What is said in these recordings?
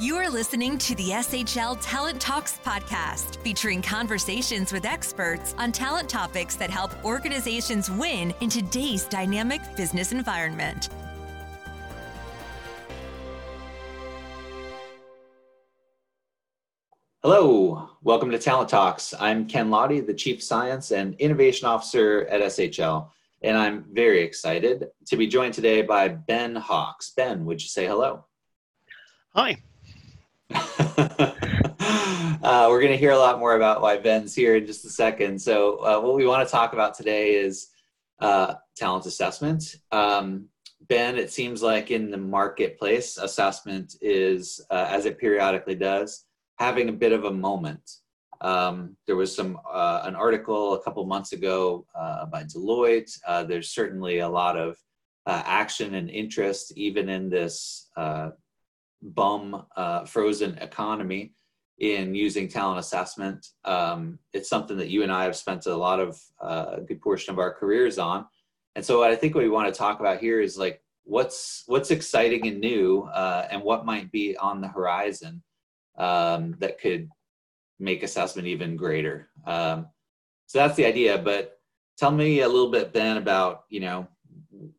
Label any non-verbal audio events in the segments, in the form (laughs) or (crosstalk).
You are listening to the SHL Talent Talks podcast, featuring conversations with experts on talent topics that help organizations win in today's dynamic business environment. Hello, welcome to Talent Talks. I'm Ken Lahti, the Chief Science and Innovation Officer at SHL, and I'm very excited to be joined today by Ben Hawkes. Ben, would you say hello? Hi. (laughs) uh, we're going to hear a lot more about why Ben's here in just a second. So, uh, what we want to talk about today is uh, talent assessment. Um, ben, it seems like in the marketplace, assessment is, uh, as it periodically does, having a bit of a moment. Um, there was some uh, an article a couple months ago uh, by Deloitte. there's certainly a lot of action and interest, even in this bum uh, frozen economy in using talent assessment. Um, it's something that you and I have spent a lot of uh, a good portion of our careers on. And so I think what we want to talk about here is like what's what's exciting and new uh, and what might be on the horizon um, that could make assessment even greater. Um, so that's the idea. But tell me a little bit, Ben, about you know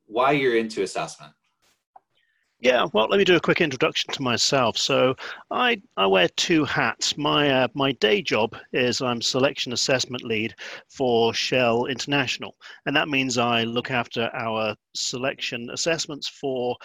why you're into assessment. Yeah, well, let me do a quick introduction to myself. So, I, I wear two hats. My uh, my day job is I'm selection assessment lead for Shell International, and that means I look after our selection assessments for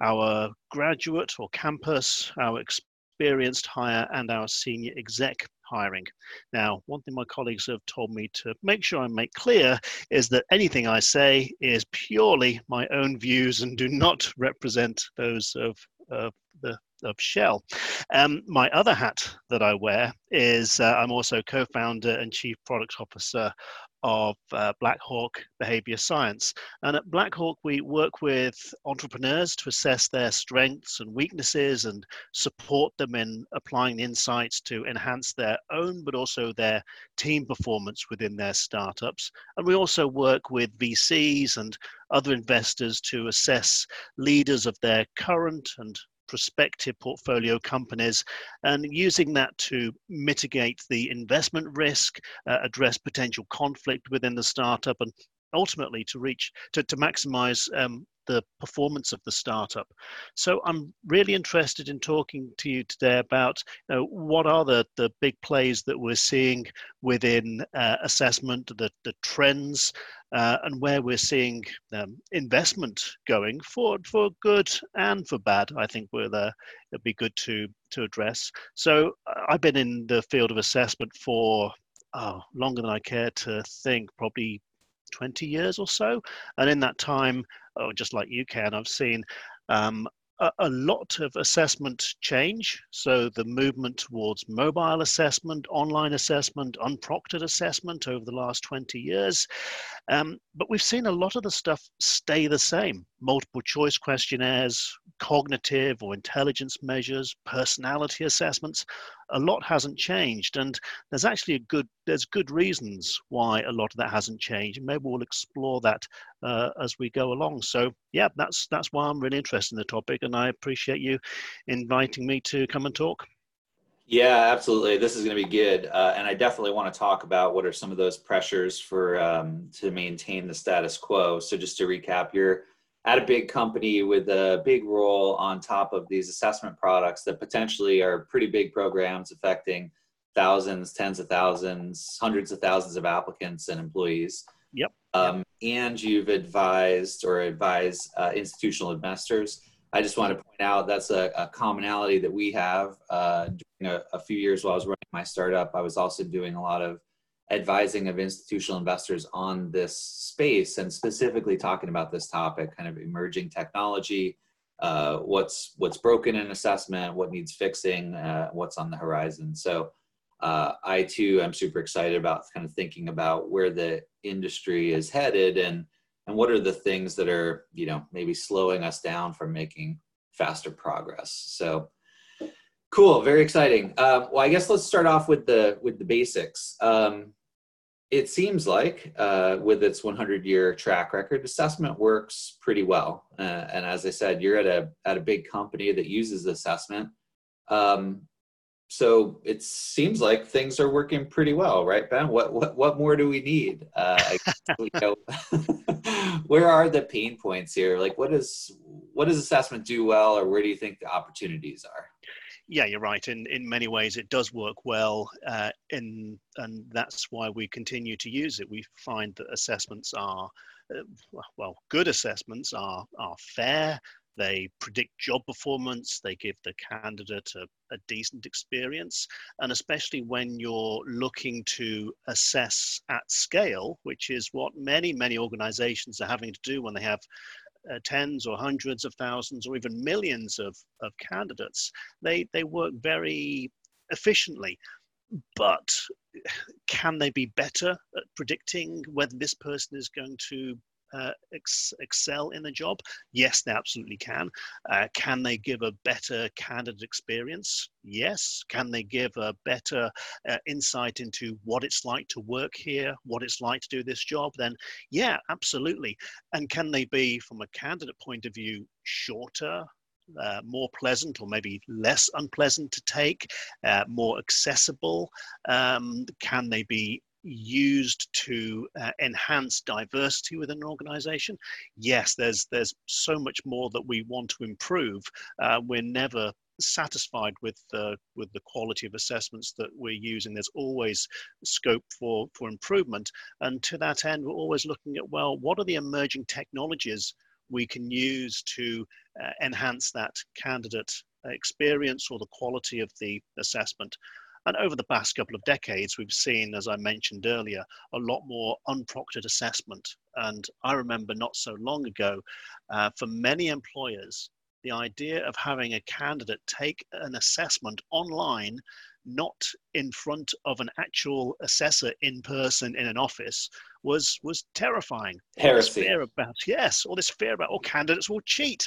our graduate or campus, our experienced hire, and our senior exec hiring. Now, one thing my colleagues have told me to make sure I make clear is that anything I say is purely my own views and do not represent those of, of the of Shell. Um, my other hat that I wear is uh, I'm also co-founder and chief product officer of uh, Blackhawk Behavior Science. And at Blackhawk, we work with entrepreneurs to assess their strengths and weaknesses and support them in applying insights to enhance their own, but also their team performance within their startups. And we also work with VCs and other investors to assess leaders of their current and prospective portfolio companies and using that to mitigate the investment risk, uh, address potential conflict within the startup, and ultimately to reach to, to maximize um, the performance of the startup. So I'm really interested in talking to you today about you know, what are the, the big plays that we're seeing within uh, assessment, the, the trends, uh, and where we're seeing um, investment going for for good and for bad. I think we're there. It'd be good to to address. So uh, I've been in the field of assessment for oh, longer than I care to think, probably 20 years or so. And in that time, oh, just like you can, I've seen um, a, a, lot of assessment change. So the movement towards mobile assessment, online assessment, unproctored assessment over the last 20 years. Um, but we've seen a lot of the stuff stay the same multiple choice questionnaires, cognitive or intelligence measures, personality assessments. A lot hasn't changed, and there's actually a good there's good reasons why a lot of that hasn't changed. maybe we'll explore that uh, as we go along. So yeah, that's that's why I'm really interested in the topic, and I appreciate you inviting me to come and talk. Yeah, absolutely. This is going to be good, uh, and I definitely want to talk about what are some of those pressures for um, to maintain the status quo. So, just to recap, you're at a big company with a big role on top of these assessment products that potentially are pretty big programs affecting thousands, tens of thousands, hundreds of thousands of applicants and employees. Yep. Um, and you've advised or advise uh, institutional investors I just want to point out that's a, a commonality that we have. Uh, during a, a, few years while I was running my startup, I was also doing a lot of advising of institutional investors on this space and specifically talking about this topic, kind of emerging technology, uh, what's what's broken in assessment, what needs fixing, uh, what's on the horizon. So uh, I too am super excited about kind of thinking about where the industry is headed and and what are the things that are you know maybe slowing us down from making faster progress. So cool very exciting. Um, well i guess let's start off with the with the basics. Um, it seems like uh, with its 100 year track record assessment works pretty well. Uh, and as i said you're at a at a big company that uses assessment. Um, so it seems like things are working pretty well, right, Ben? What what what more do we need? Uh, (laughs) know, (laughs) where are the pain points here? Like, what does what does assessment do well, or where do you think the opportunities are? Yeah, you're right. In in many ways, it does work well, uh, in and that's why we continue to use it. We find that assessments are uh, well, good assessments are are fair. They predict job performance, they give the candidate a, a, decent experience, and especially when you're looking to assess at scale, which is what many, many organizations are having to do when they have uh, tens or hundreds of thousands or even millions of, of candidates, they, they work very efficiently. But can they be better at predicting whether this person is going to uh, ex- excel in the job? Yes, they absolutely can. Uh, can they give a better candidate experience? Yes. Can they give a better uh, insight into what it's like to work here, what it's like to do this job? Then, yeah, absolutely. And can they be, from a candidate point of view, shorter, uh, more pleasant or maybe less unpleasant to take, uh, more accessible? Um, can they be used to uh, enhance diversity within an organization. Yes there's there's so much more that we want to improve. Uh, we're never satisfied with the with the quality of assessments that we're using. There's always scope for for improvement. And to that end we're always looking at well what are the emerging technologies we can use to uh, enhance that candidate experience or the quality of the assessment and over the past couple of decades, we've seen, as I mentioned earlier, a lot more unproctored assessment. And I remember not so long ago, uh, for many employers, the idea of having a candidate take an assessment online not in front of an actual assessor in person in an office was was terrifying. Heresy. fear about yes, all this fear about all oh, candidates will cheat.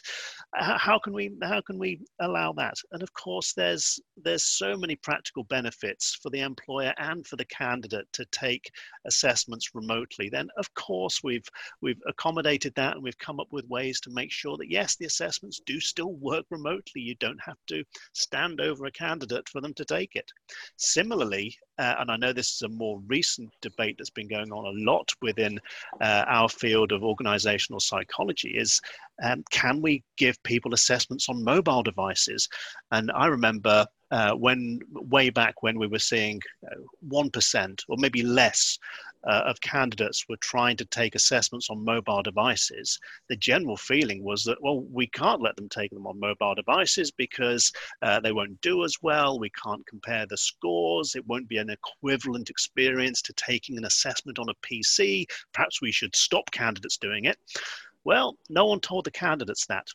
How can we how can we allow that? And of course, there's there's so many practical benefits for the employer and for the candidate to take assessments remotely. Then of course we've we've accommodated that and we've come up with ways to make sure that yes, the assessments do still work remotely. You don't have to stand over a candidate for them to take it. Similarly, uh, and I know this is a more recent debate that's been going on a lot within uh, our field of organizational psychology, is um, can we give people assessments on mobile devices? And I remember uh, when way back when we were seeing one uh, or maybe less uh, of candidates were trying to take assessments on mobile devices, the general feeling was that well we can't let them take them on mobile devices because uh, they won't do as well. We can't compare the scores. It won't be an equivalent experience to taking an assessment on a PC. Perhaps we should stop candidates doing it. Well, no one told the candidates that.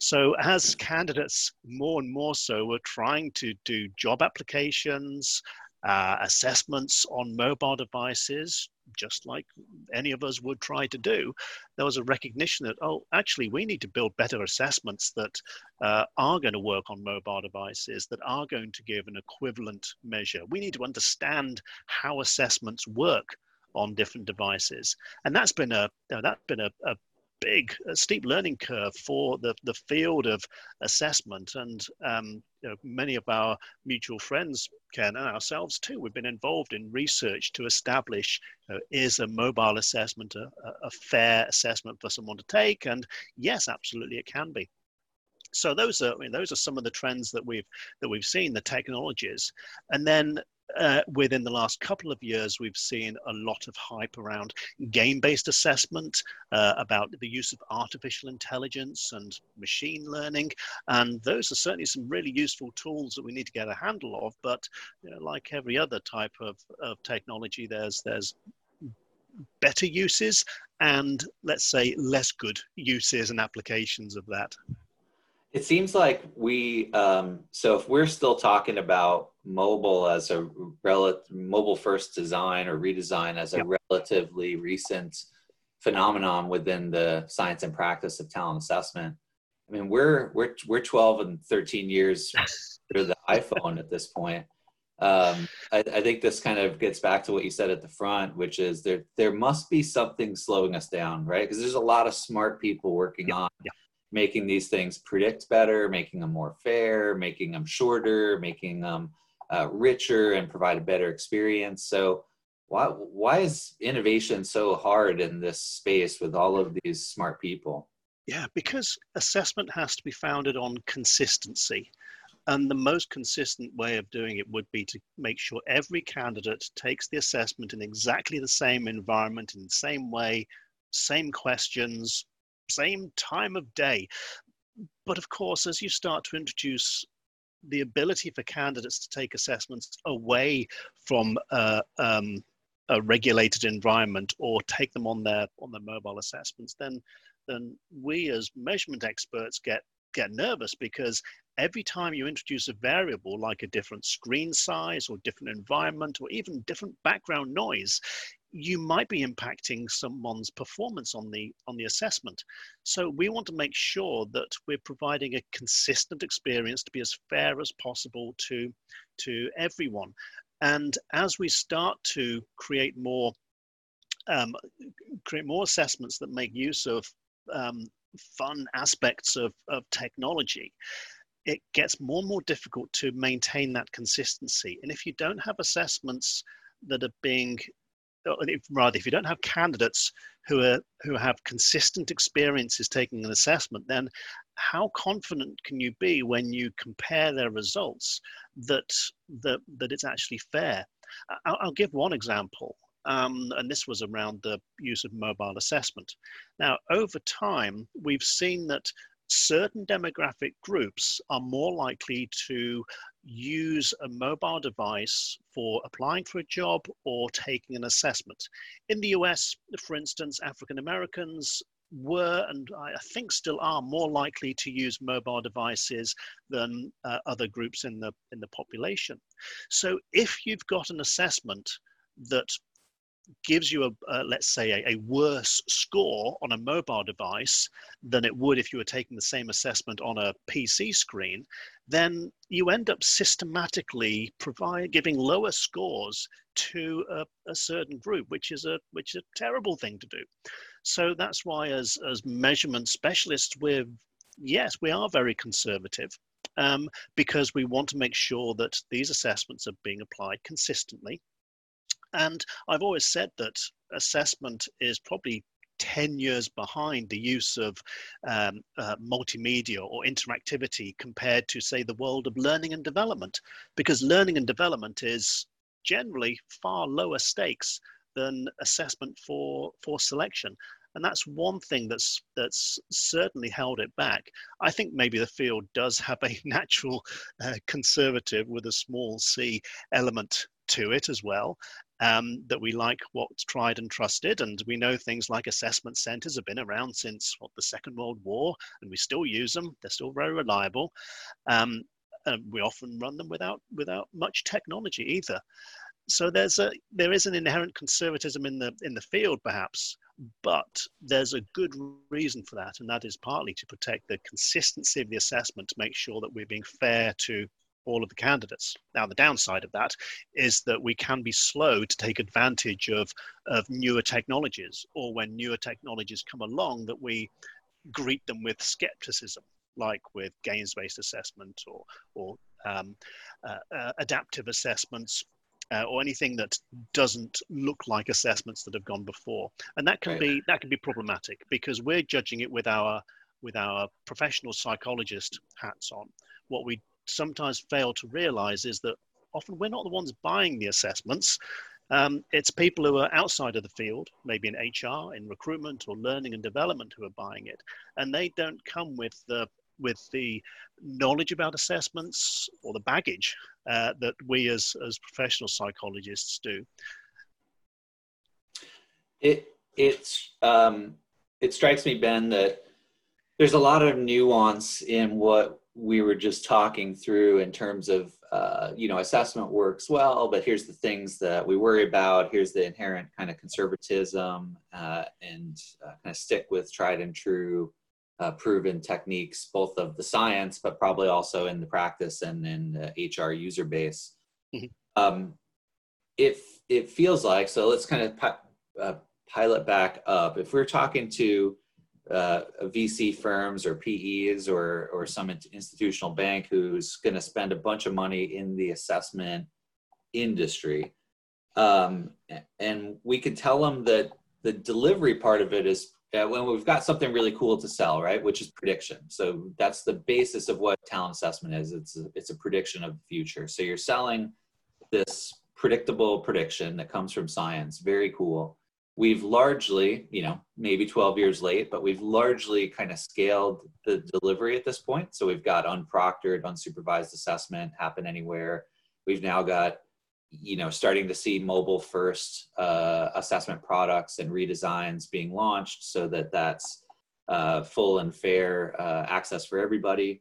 So, as candidates more and more so were trying to do job applications, uh, assessments on mobile devices, just like any of us would try to do, there was a recognition that, oh, actually, we need to build better assessments that uh, are going to work on mobile devices, that are going to give an equivalent measure. We need to understand how assessments work on different devices. And that's been a, that's been a, a big, steep learning curve for the, the field of assessment. And um, you know, many of our mutual friends, Ken, and ourselves too, we've been involved in research to establish uh, is a mobile assessment a, a fair assessment for someone to take? And yes, absolutely, it can be so those are I mean, those are some of the trends that we've that we've seen the technologies and then uh, within the last couple of years, we've seen a lot of hype around game based assessment, uh, about the use of artificial intelligence and machine learning. And those are certainly some really useful tools that we need to get a handle of. But you know, like every other type of, of technology, there's, there's better uses and let's say less good uses and applications of that. It seems like we, um, so if we're still talking about mobile as a rel- mobile first design or redesign as a relatively recent phenomenon within the science and practice of talent assessment. I mean, we're we're we're 12 and 13 years through the (laughs) iPhone at this point. Um, I, I, think this kind of gets back to what you said at the front, which is there there must be something slowing us down, right? Because there's a lot of smart people working on making these things predict better, making them more fair, making them shorter, making them uh, richer, and provide a better experience. So, why why is innovation so hard in this space with all of these smart people? Yeah, because assessment has to be founded on consistency. And the most consistent way of doing it would be to make sure every candidate takes the assessment in exactly the same environment, in the same way, same questions, same time of day. But of course, as you start to introduce the ability for candidates to take assessments away from uh, um, a regulated environment or take them on their on their mobile assessments, then then we as measurement experts get get nervous because every time you introduce a variable like a different screen size or different environment or even different background noise, you might be impacting someone's performance on the on the assessment. So we want to make sure that we're providing a consistent experience to be as fair as possible to to everyone. And as we start to create more um, create more assessments that make use of um, fun aspects of, of technology, it gets more and more difficult to maintain that consistency. And if you don't have assessments that are being, rather, if you don't have candidates who are who have consistent experiences taking an assessment, then how confident can you be when you compare their results that that that it's actually fair? I'll, I'll give one example. Um, and this was around the use of mobile assessment. Now, over time, we've seen that certain demographic groups are more likely to use a mobile device for applying for a job or taking an assessment. In the US, for instance, African Americans were and I think still are more likely to use mobile devices than uh, other groups in the in the population. So if you've got an assessment that gives you a, uh, let's say a, a, worse score on a mobile device than it would if you were taking the same assessment on a pc screen then you end up systematically provide giving lower scores to a, a certain group which is a which is a terrible thing to do. So that's why as as measurement specialists we're yes we are very conservative um, because we want to make sure that these assessments are being applied consistently and I've always said that assessment is probably 10 years behind the use of um, uh, multimedia or interactivity compared to, say, the world of learning and development, because learning and development is generally far lower stakes than assessment for, for selection. And that's one thing that's that's certainly held it back. I think maybe the field does have a (laughs) natural uh, conservative with a small c element to it as well um, that we like what's tried and trusted. And we know things like assessment centers have been around since what, the Second World War, and we still use them. They're still very reliable. Um, we often run them without without much technology either. So there's a there is an inherent conservatism in the in the field perhaps, but there's a good reason for that, and that is partly to protect the consistency of the assessment to make sure that we're being fair to all of the candidates. Now, the downside of that is that we can be slow to take advantage of, of newer technologies, or when newer technologies come along, that we greet them with skepticism, like with games based assessment or, or um, uh, uh, adaptive assessments. Uh, or anything that doesn't look like assessments that have gone before, and that can right. be that can be problematic because we're judging it with our with our professional psychologist hats on. What we sometimes fail to realize is that often we're not the ones buying the assessments. Um, it's people who are outside of the field, maybe in HR, in recruitment, or learning and development, who are buying it, and they don't come with the with the knowledge about assessments or the baggage uh, that we as as professional psychologists do. It it's um, it strikes me, Ben, that there's a lot of nuance in what we were just talking through in terms of uh, you know assessment works well but here's the things that we worry about. Here's the inherent kind of conservatism uh, and uh, kind of stick with tried and true uh, proven techniques both of the science but probably also in the practice and in the hr user base. Mm-hmm. um, it, it feels like so let's kind of pi- uh, pilot back up. If we're talking to uh, VC firms or PEs or or some institutional bank who's going to spend a bunch of money in the assessment industry, um, and we can tell them that the delivery part of it is uh, when we've got something really cool to sell, right? Which is prediction. So that's the basis of what talent assessment is. It's a, it's a prediction of the future. So you're selling this predictable prediction that comes from science. Very cool we've largely, you know, maybe 12 years late, but we've largely kind of scaled the delivery at this point. So we've got unproctored, unsupervised assessment happen anywhere. We've now got, you know, starting to see mobile first uh, assessment products and redesigns being launched so that that's uh, full and fair uh, access for everybody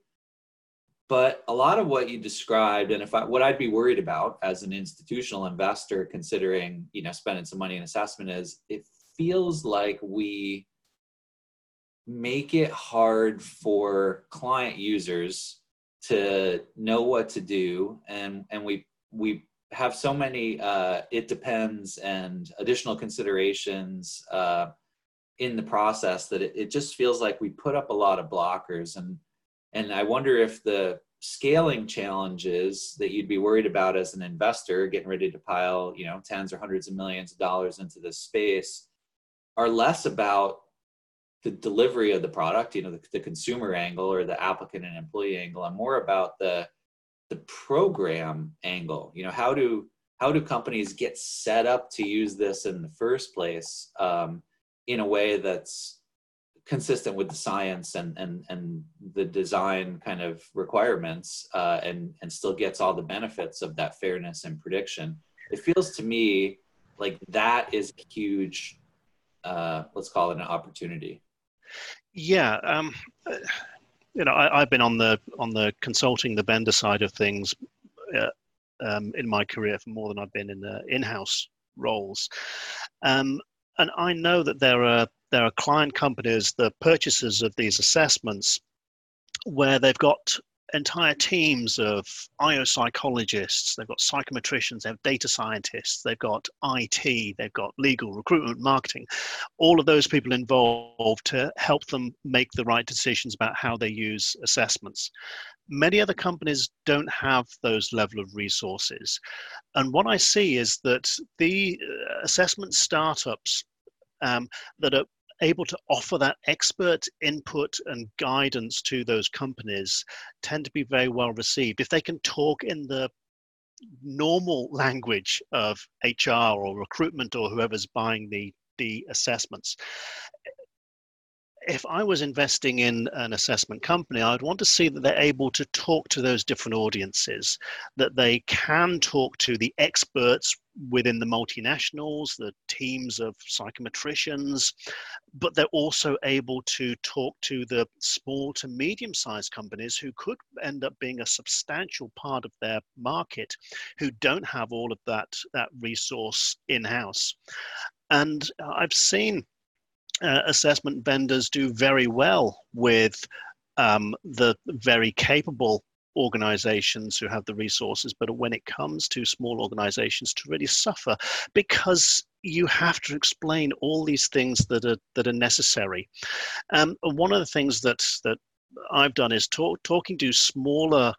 but a lot of what you described and if I, what i'd be worried about as an institutional investor considering you know spending some money in assessment is it feels like we make it hard for client users to know what to do. And and we we have so many uh, it depends and additional considerations uh, in the process that it, it just feels like we put up a lot of blockers. And and I wonder if the scaling challenges that you'd be worried about as an investor getting ready to pile, you know, tens or hundreds of millions of dollars into this space are less about the delivery of the product, you know, the, the consumer angle or the applicant and employee angle, and more about the the program angle. You know, how do how do companies get set up to use this in the first place um, in a way that's consistent with the science and and and the design kind of requirements uh, and and still gets all the benefits of that fairness and prediction it feels to me like that is a huge uh, let's call it an opportunity. Yeah um, you know I, have been on the on the consulting the vendor side of things uh, um, in my career for more than i've been in the in-house roles. Um, and i know that there are there are client companies, the purchasers of these assessments, where they've got entire teams of IO psychologists, they've got psychometricians, they have data scientists, they've got IT, they've got legal, recruitment, marketing, all of those people involved to help them make the right decisions about how they use assessments. Many other companies don't have those level of resources. And what I see is that the uh, assessment startups um, that are able to offer that expert input and guidance to those companies tend to be very well received. If they can talk in the normal language of HR or recruitment or whoever's buying the the assessments if I was investing in an assessment company, I'd want to see that they're able to talk to those different audiences, that they can talk to the experts within the multinationals, the teams of psychometricians, but they're also able to talk to the small to medium sized companies who could end up being a substantial part of their market who don't have all of that, that resource in house. And uh, I've seen uh, assessment vendors do very well with um, the very capable organizations who have the resources, but when it comes to small organizations to really suffer because you have to explain all these things that are that are necessary. Um, one of the things that that I've done is talk, talking to smaller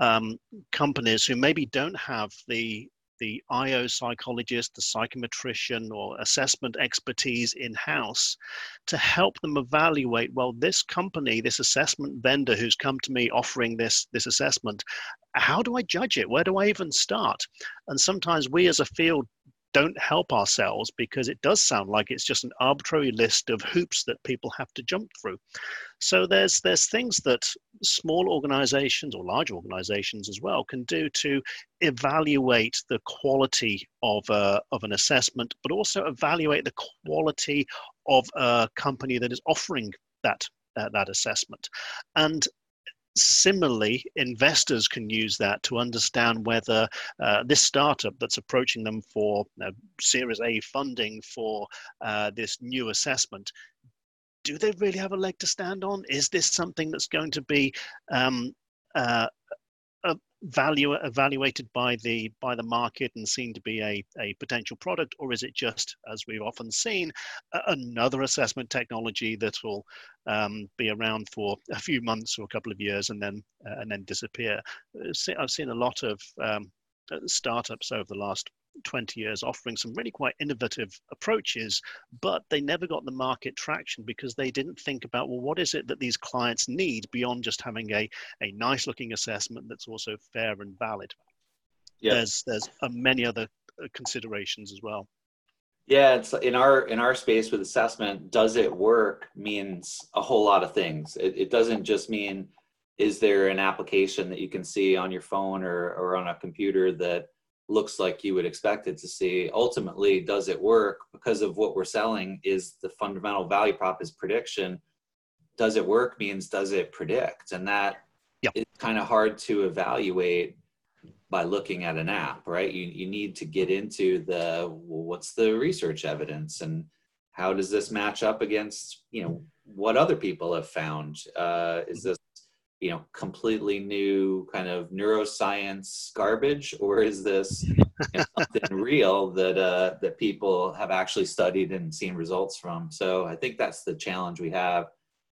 um, companies who maybe don't have the the IO psychologist, the psychometrician, or assessment expertise in house to help them evaluate well, this company, this assessment vendor who's come to me offering this, this assessment, how do I judge it? Where do I even start? And sometimes we as a field don't help ourselves because it does sound like it's just an arbitrary list of hoops that people have to jump through. So there's there's things that small organizations or large organizations as well can do to evaluate the quality of a, of an assessment, but also evaluate the quality of a company that is offering that uh, that assessment. And Similarly, investors can use that to understand whether uh, this startup that's approaching them for uh, Series A funding for uh, this new assessment do they really have a leg to stand on? Is this something that's going to be um, uh, value evaluated by the by the market and seen to be a, a potential product, or is it just, as we've often seen, another assessment technology that will um, be around for a few months or a couple of years and then uh, and then disappear? Uh, I've seen a lot of um, startups over the last 20 years offering some really quite innovative approaches, but they never got the market traction because they didn't think about, well, what is it that these clients need beyond just having a, a nice looking assessment that's also fair and valid? Yeah. There's, there's uh, many other uh, considerations as well. Yeah, it's in our in our space with assessment. Does it work means a whole lot of things. It, it doesn't just mean is there an application that you can see on your phone or, or on a computer that looks like you would expect it to see. Ultimately, does it work? Because of what we're selling is the fundamental value prop is prediction. Does it work means does it predict? And that yep. is kind of hard to evaluate by looking at an app, right? You, you need to get into the well, what's the research evidence and how does this match up against you know what other people have found? Uh, is this you know completely new kind of neuroscience garbage? Or is this you know, (laughs) something real that uh, that people have actually studied and seen results from? So i think that's the challenge we have.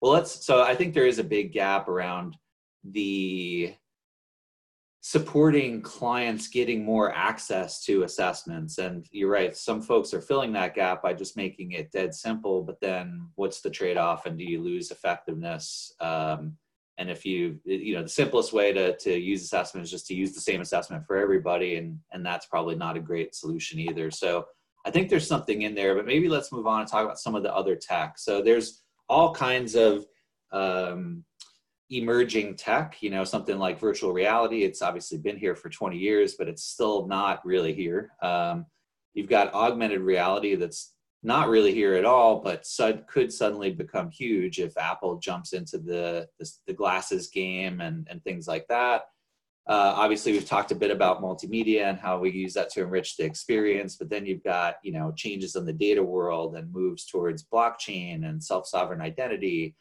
Well let's so i think there is a big gap around the supporting clients getting more access to assessments. And you're right some folks are filling that gap by just making it dead simple but then what's the trade-off? And do you lose effectiveness? Um, and if you you know the simplest way to, to use assessment is just to use the same assessment for everybody and and that's probably not a great solution either. So i think there's something in there but maybe let's move on and talk about some of the other tech. So there's all kinds of um, emerging tech you know something like virtual reality. It's obviously been here for 20 years but it's still not really here. Um, you've got augmented reality that's not really here at all, but sud- could suddenly become huge if Apple jumps into the the, the glasses game and and things like that. Uh, obviously, we've talked a bit about multimedia and how we use that to enrich the experience. But then you've got you know changes in the data world and moves towards blockchain and self sovereign identity.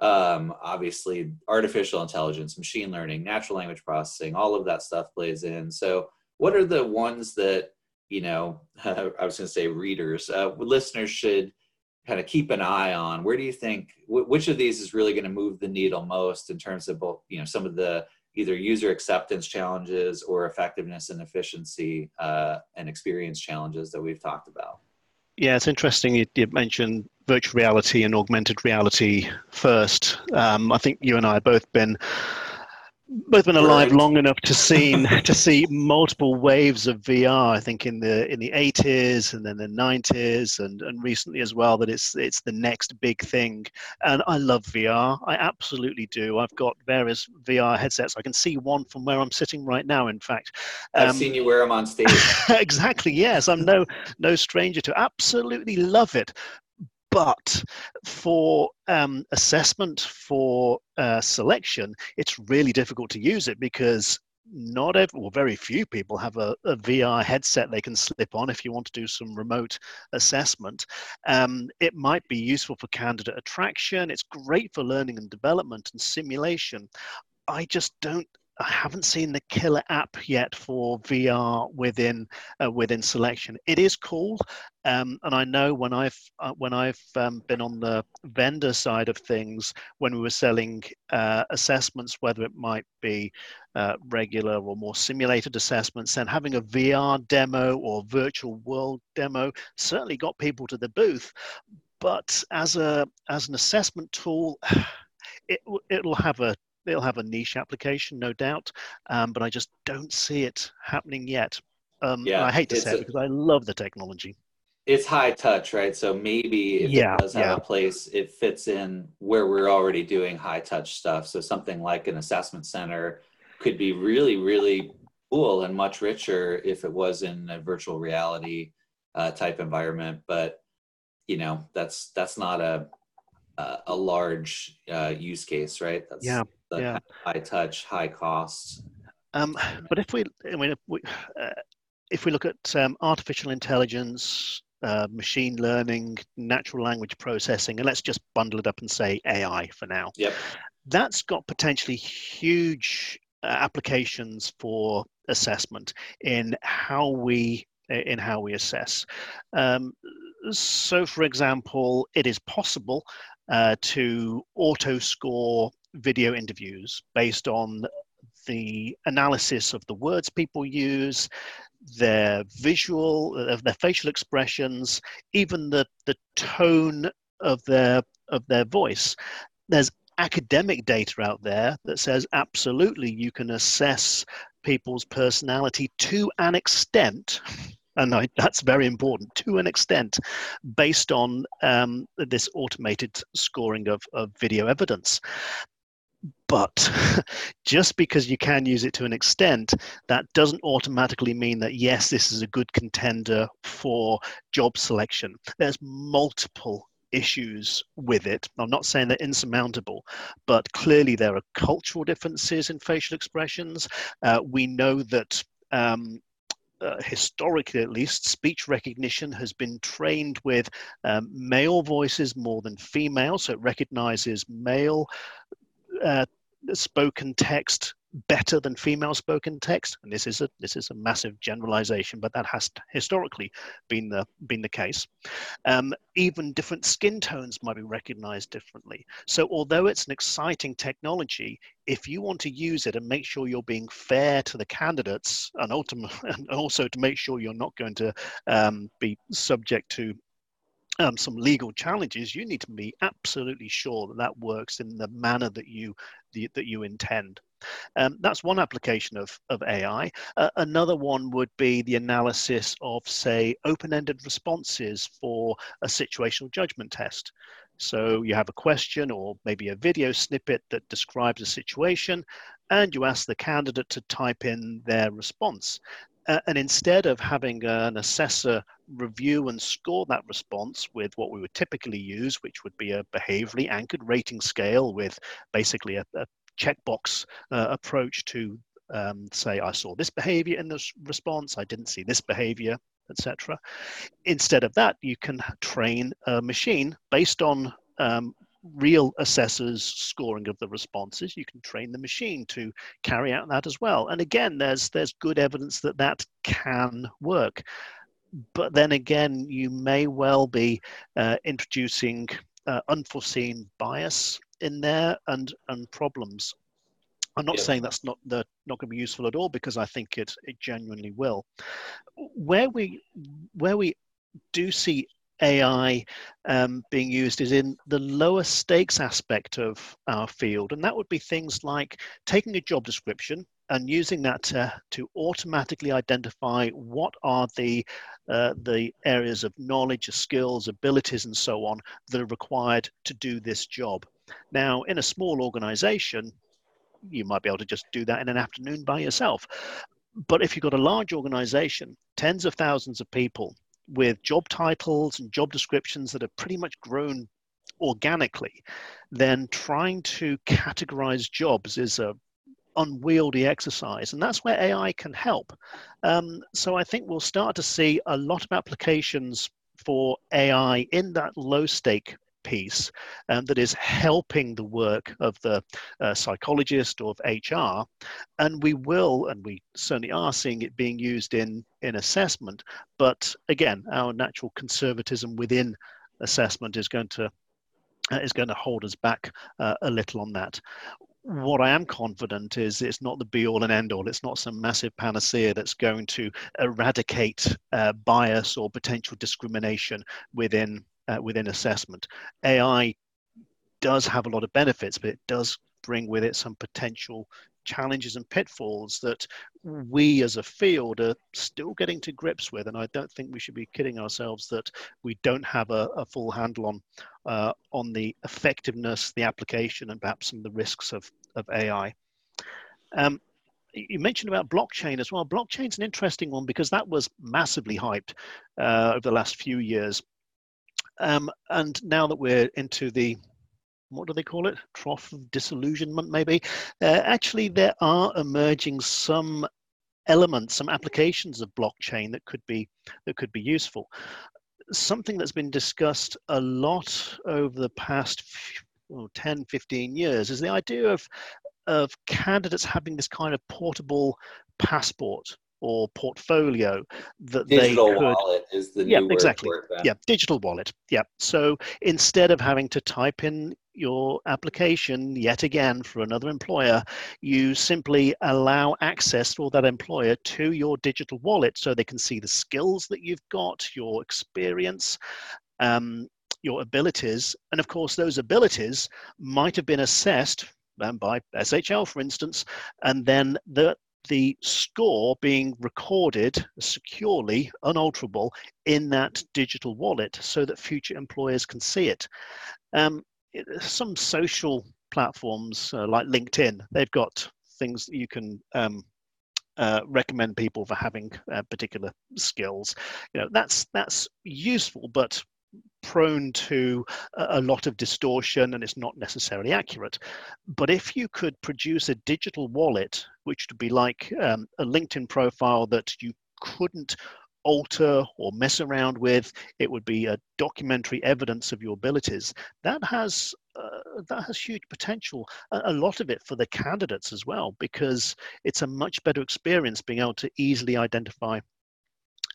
Um, obviously, artificial intelligence, machine learning, natural language processing, all of that stuff plays in. So, what are the ones that you know, (laughs) I was going to say readers, uh, listeners should kind of keep an eye on? Where do you think which of these is really going to move the needle most in terms of both, you know, some of the either user acceptance challenges or effectiveness and efficiency uh, and experience challenges that we've talked about? Yeah, it's interesting. You, you mentioned virtual reality and augmented reality first. Um, I think you and I have both been both been alive right. long enough to see (laughs) to see multiple waves of VR. I think in the in the 80s and then the 90s and, and recently as well that it's it's the next big thing. And I love VR. I absolutely do. I've got various VR headsets. I can see one from where I'm sitting right now. In fact, um, I've seen you wear them on (laughs) stage. exactly. Yes, I'm no no stranger to. Absolutely love it but for um, assessment for uh, selection, it's really difficult to use it because not every, well, very few people have a, a, VR headset they can slip on if you want to do some remote assessment. Um, it might be useful for candidate attraction. It's great for learning and development and simulation. I just don't I haven't seen the killer app yet for VR within uh, within selection. It is cool, um, and I know when I've uh, when I've um, been on the vendor side of things, when we were selling uh, assessments, whether it might be uh, regular or more simulated assessments, and having a VR demo or virtual world demo certainly got people to the booth. But as a as an assessment tool. (sighs) It, it'll have a it'll have a niche application, no doubt, um, but I just don't see it happening yet. Um, yeah, I hate to say it because I love the technology. It's high touch, right? So maybe if yeah, it does have yeah. a place, it fits in where we're already doing high touch stuff. So something like an assessment center could be really, really cool and much richer if it was in a virtual reality uh, type environment. But you know, that's that's not a a, a large uh, use case, right? That's, yeah yeah. high touch, high costs. Um, but if we, I mean, if we, uh, if we look at um, artificial intelligence, uh, machine learning, natural language processing, and let's just bundle it up and say AI for now. Yep. That's got potentially huge applications for assessment in how we in how we assess. Um, so, for example, it is possible uh, to auto score video interviews based on the analysis of the words people use, their visual, their facial expressions, even the, the tone of their of their voice. There's academic data out there that says absolutely you can assess people's personality to an extent and I, that's very important to an extent based on um, this automated scoring of, of video evidence but (laughs) just because you can use it to an extent that doesn't automatically mean that yes this is a good contender for job selection there's multiple issues with it. I'm not saying they're insurmountable, but clearly there are cultural differences in facial expressions. Uh, we know that. Um, uh, historically, at least, speech recognition has been trained with um, male voices more than female, so it recognizes male uh, spoken text better than female spoken text and this is a this is a massive generalization but that has historically been the been the case. Um, even different skin tones might be recognized differently. So although it's an exciting technology if you want to use it and make sure you're being fair to the candidates and ultimately (laughs) and also to make sure you're not going to um, be subject to um, some legal challenges, you need to be absolutely sure that that works in the manner that you the, that you intend. Um, that's one application of, of AI. Uh, another one would be the analysis of, say, open-ended responses for a situational judgment test. So you have a question or maybe a video snippet that describes a situation, and you ask the candidate to type in their response. Uh, and instead of having an assessor review and score that response with what we would typically use, which would be a behaviorally anchored rating scale with basically a, a checkbox uh, approach to um, say, I saw this behavior in this response, I didn't see this behavior, etc. Instead of that, you can train a machine based on um, real assessors scoring of the responses you can train the machine to carry out that as well and again there's there's good evidence that that can work but then again you may well be uh, introducing uh, unforeseen bias in there and and problems I'm not yeah. saying that's not the, not going to be useful at all because I think it it genuinely will. Where we where we do see AI um, being used is in the lower stakes aspect of our field. And that would be things like taking a job description and using that to, to automatically identify what are the, uh, the areas of knowledge, skills, abilities, and so on that are required to do this job. Now, in a small organization, you might be able to just do that in an afternoon by yourself. But if you've got a large organization, tens of thousands of people, with job titles and job descriptions that have pretty much grown organically, then trying to categorize jobs is a unwieldy exercise, and that's where AI can help. Um, so I think we'll start to see a lot of applications for AI in that low stake piece um, that is helping the work of the uh, psychologist or of HR. And we will, and we certainly are seeing it being used in, in assessment. But again, our natural conservatism within assessment is going to uh, is going to hold us back uh, a little on that what I am confident is it's not the be all and end all. It's not some massive panacea that's going to eradicate uh, bias or potential discrimination within uh, within assessment. AI does have a lot of benefits, but it does bring with it some potential challenges and pitfalls that we as a field are still getting to grips with. And I don't think we should be kidding ourselves that we don't have a, a full handle on uh, on the effectiveness, the application, and perhaps some of the risks of, of AI. Um, you mentioned about blockchain as well. Blockchain's an interesting one because that was massively hyped uh, over the last few years. Um, and now that we're into the what do they call it? Trough of disillusionment, maybe. Uh, actually, there are emerging some elements, some applications of blockchain that could be that could be useful. Something that's been discussed a lot over the past well, 10, 15 years is the idea of of candidates having this kind of portable passport or portfolio that digital they could, wallet is the new yeah, word exactly. Yeah, digital wallet. Yeah. So instead of having to type in your application yet again for another employer, you simply allow access for that employer to your digital wallet so they can see the skills that you've got, your experience, um, your abilities. And of course, those abilities might have been assessed um, by SHL, for instance, and then the the score being recorded securely, unalterable, in that digital wallet so that future employers can see it. Um, some social platforms uh, like LinkedIn, they've got things that you can um, uh, recommend people for having uh, particular skills. You know, that's that's useful, but prone to a lot of distortion and it's not necessarily accurate. But if you could produce a digital wallet, which would be like um, a LinkedIn profile that you couldn't alter or mess around with, it would be a documentary evidence of your abilities. That has uh, that has huge potential. A, a lot of it for the candidates as well, because it's a much better experience being able to easily identify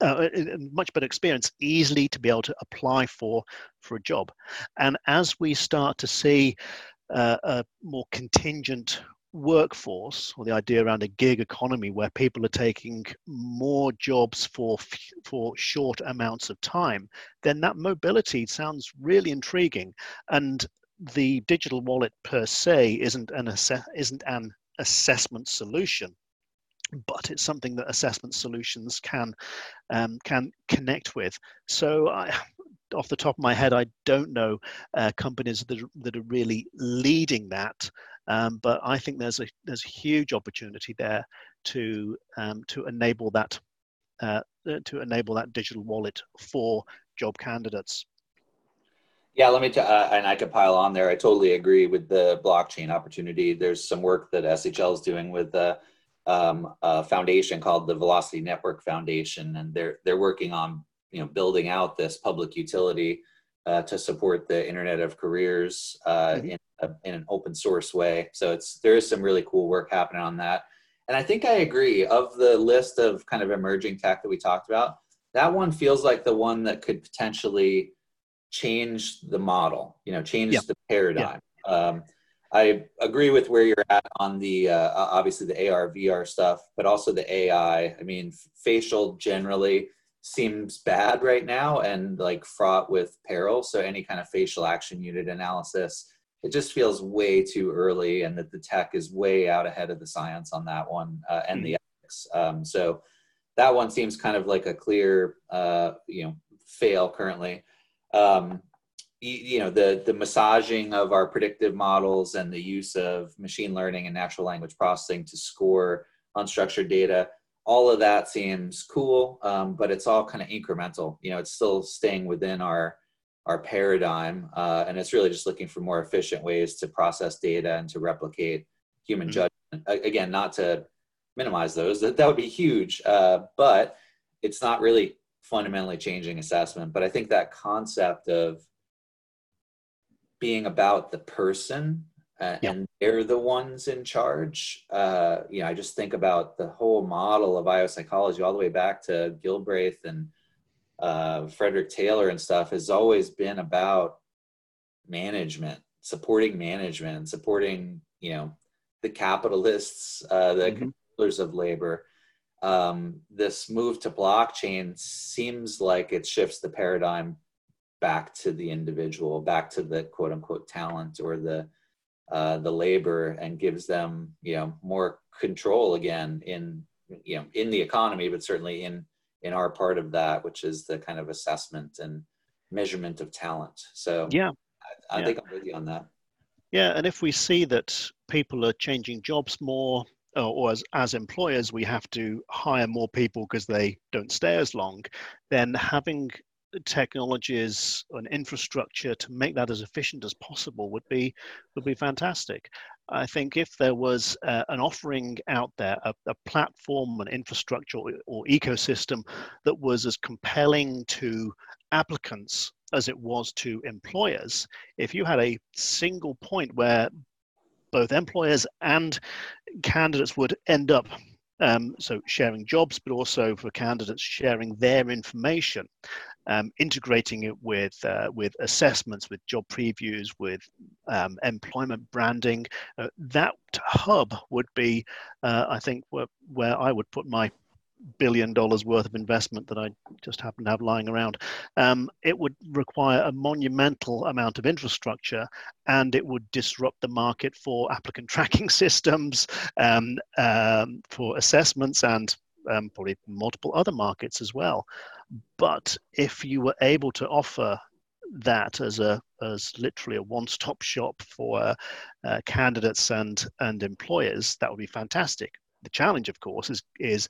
uh, much better experience easily to be able to apply for for a job. And as we start to see uh, a more contingent workforce or the idea around a gig economy where people are taking more jobs for for short amounts of time then that mobility sounds really intriguing. And the digital wallet per se isn't an isn't an assessment solution but it's something that assessment solutions can um, can connect with. So I, (laughs) off the top of my head, I don't know uh, companies that are, that are really leading that, um, but I think there's a there's a huge opportunity there to um, to enable that uh, to enable that digital wallet for job candidates. Yeah, let me, t- uh, and I could pile on there. I totally agree with the blockchain opportunity. There's some work that SHL is doing with uh, um, a foundation called the Velocity Network Foundation, and they're they're working on you know building out this public utility uh, to support the Internet of Careers uh, mm-hmm. in, a, in an open source way. So it's there is some really cool work happening on that, and I think I agree. Of the list of kind of emerging tech that we talked about, that one feels like the one that could potentially change the model. You know, change yeah. the paradigm. Yeah. Um, I agree with where you're at on the uh, obviously the AR VR stuff, but also the AI. I mean, facial generally seems bad right now and like fraught with peril. So any kind of facial action unit analysis, it just feels way too early, and that the tech is way out ahead of the science on that one uh, and mm-hmm. the ethics. Um, so that one seems kind of like a clear, uh, you know, fail currently. Um, you know the the massaging of our predictive models and the use of machine learning and natural language processing to score unstructured data all of that seems cool um, but it's all kind of incremental. You know it's still staying within our our paradigm uh, and it's really just looking for more efficient ways to process data and to replicate human mm-hmm. judgment. Again not to minimize those that, that would be huge uh, but it's not really fundamentally changing assessment. But i think that concept of being about the person uh, yeah. and they're the ones in charge. Uh, you know, I just think about the whole model of biopsychology all the way back to Gilbreth and uh, Frederick Taylor and stuff has always been about management, supporting management, supporting you know the capitalists, uh, the mm-hmm. controllers of labor. Um, this move to blockchain seems like it shifts the paradigm back to the individual, back to the quote unquote talent or the uh, the labor, and gives them you know more control again in you know in the economy, but certainly in in our part of that, which is the kind of assessment and measurement of talent. So yeah, I, I yeah. think I'm with you on that. Yeah, and if we see that people are changing jobs more, or as, as employers, we have to hire more people because they don't stay as long, then having technologies and infrastructure to make that as efficient as possible would be would be fantastic. I think if there was uh, an offering out there, a, a platform, an infrastructure or, or, ecosystem that was as compelling to applicants as it was to employers, if you had a single point where both employers and candidates would end up um, so sharing jobs, but also for candidates sharing their information, um, integrating it with uh, with assessments, with job previews, with um, employment branding. Uh, that hub would be, uh, I think, where, where I would put my billion dollars worth of investment that I just happen to have lying around. Um, it would require a monumental amount of infrastructure and it would disrupt the market for applicant (laughs) tracking systems, um, um, for assessments, and um, probably multiple other markets as well. But if you were able to offer that as a as literally a one-stop shop for uh, candidates and and employers, that would be fantastic. The challenge, of course, is is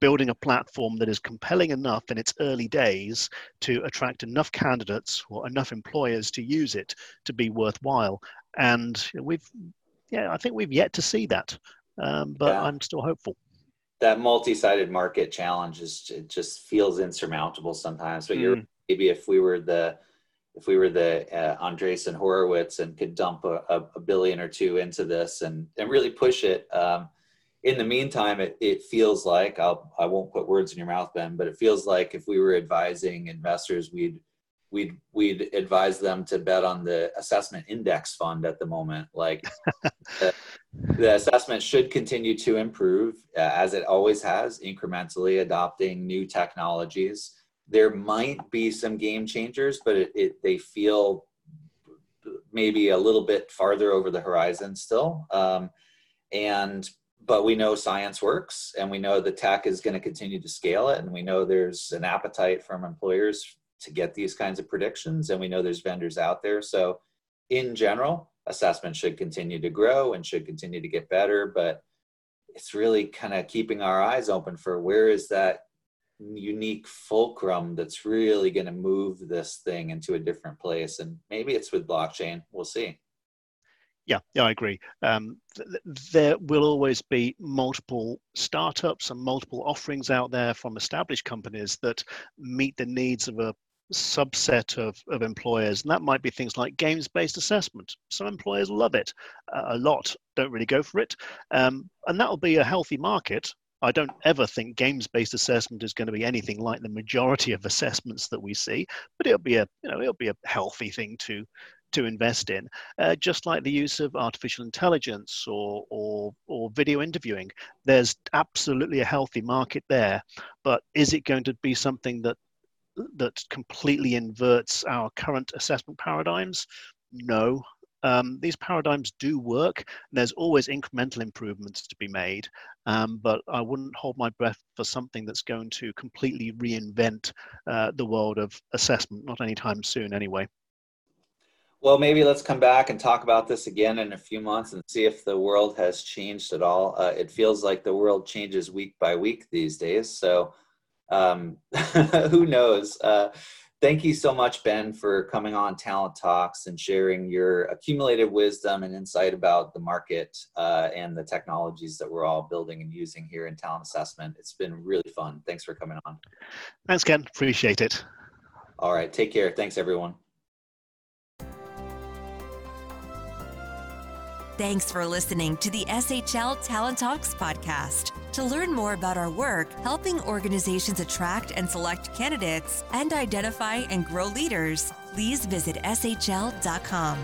building a platform that is compelling enough in its early days to attract enough candidates or enough employers to use it to be worthwhile. And we've, yeah, I think we've yet to see that, um, but yeah. I'm still hopeful. That multi-sided market challenge is it just feels insurmountable sometimes. But mm. you're maybe if we were the if we were the uh, Andreessen Horowitz and could dump a, a, billion or two into this and and really push it. Um, in the meantime, it, it feels like I'll I won't put words in your mouth, Ben, but it feels like if we were advising investors, we'd we'd we'd advise them to bet on the assessment index fund at the moment. Like (laughs) the, the, assessment should continue to improve uh, as it always has, incrementally adopting new technologies. There might be some game changers, but it, it they feel maybe a little bit farther over the horizon still. Um, and but we know science works and we know the tech is going to continue to scale it and we know there's an appetite from employers to get these kinds of predictions and we know there's vendors out there so in general assessment should continue to grow and should continue to get better but it's really kind of keeping our eyes open for where is that unique fulcrum that's really going to move this thing into a different place and maybe it's with blockchain we'll see yeah, yeah, I agree. Um, th- there will always be multiple startups and multiple offerings out there from established companies that meet the needs of a subset of, of employers. And that might be things like games based assessment. Some employers love it, uh, a lot don't really go for it. Um, and that will be a healthy market. I don't ever think games based assessment is going to be anything like the majority of assessments that we see, but it'll be a you know it'll be a healthy thing to to invest in, uh, just like the use of artificial intelligence or, or, or video interviewing. There's absolutely a healthy market there, but is it going to be something that that completely inverts our current assessment paradigms? No. Um, these paradigms do work. There's always incremental improvements to be made, um, but I wouldn't hold my breath for something that's going to completely reinvent uh, the world of assessment, not anytime soon, anyway. Well, maybe let's come back and talk about this again in a few months and see if the world has changed at all. Uh, it feels like the world changes week by week these days. So um, (laughs) who knows? Uh, thank you so much, Ben, for coming on Talent Talks and sharing your accumulated wisdom and insight about the market uh, and the technologies that we're all building and using here in talent assessment. It's been really fun. Thanks for coming on. Thanks, Ken. Appreciate it. All right. Take care. Thanks, everyone. Thanks for listening to the SHL Talent Talks podcast. To learn more about our work helping organizations attract and select candidates and identify and grow leaders, please visit shl.com.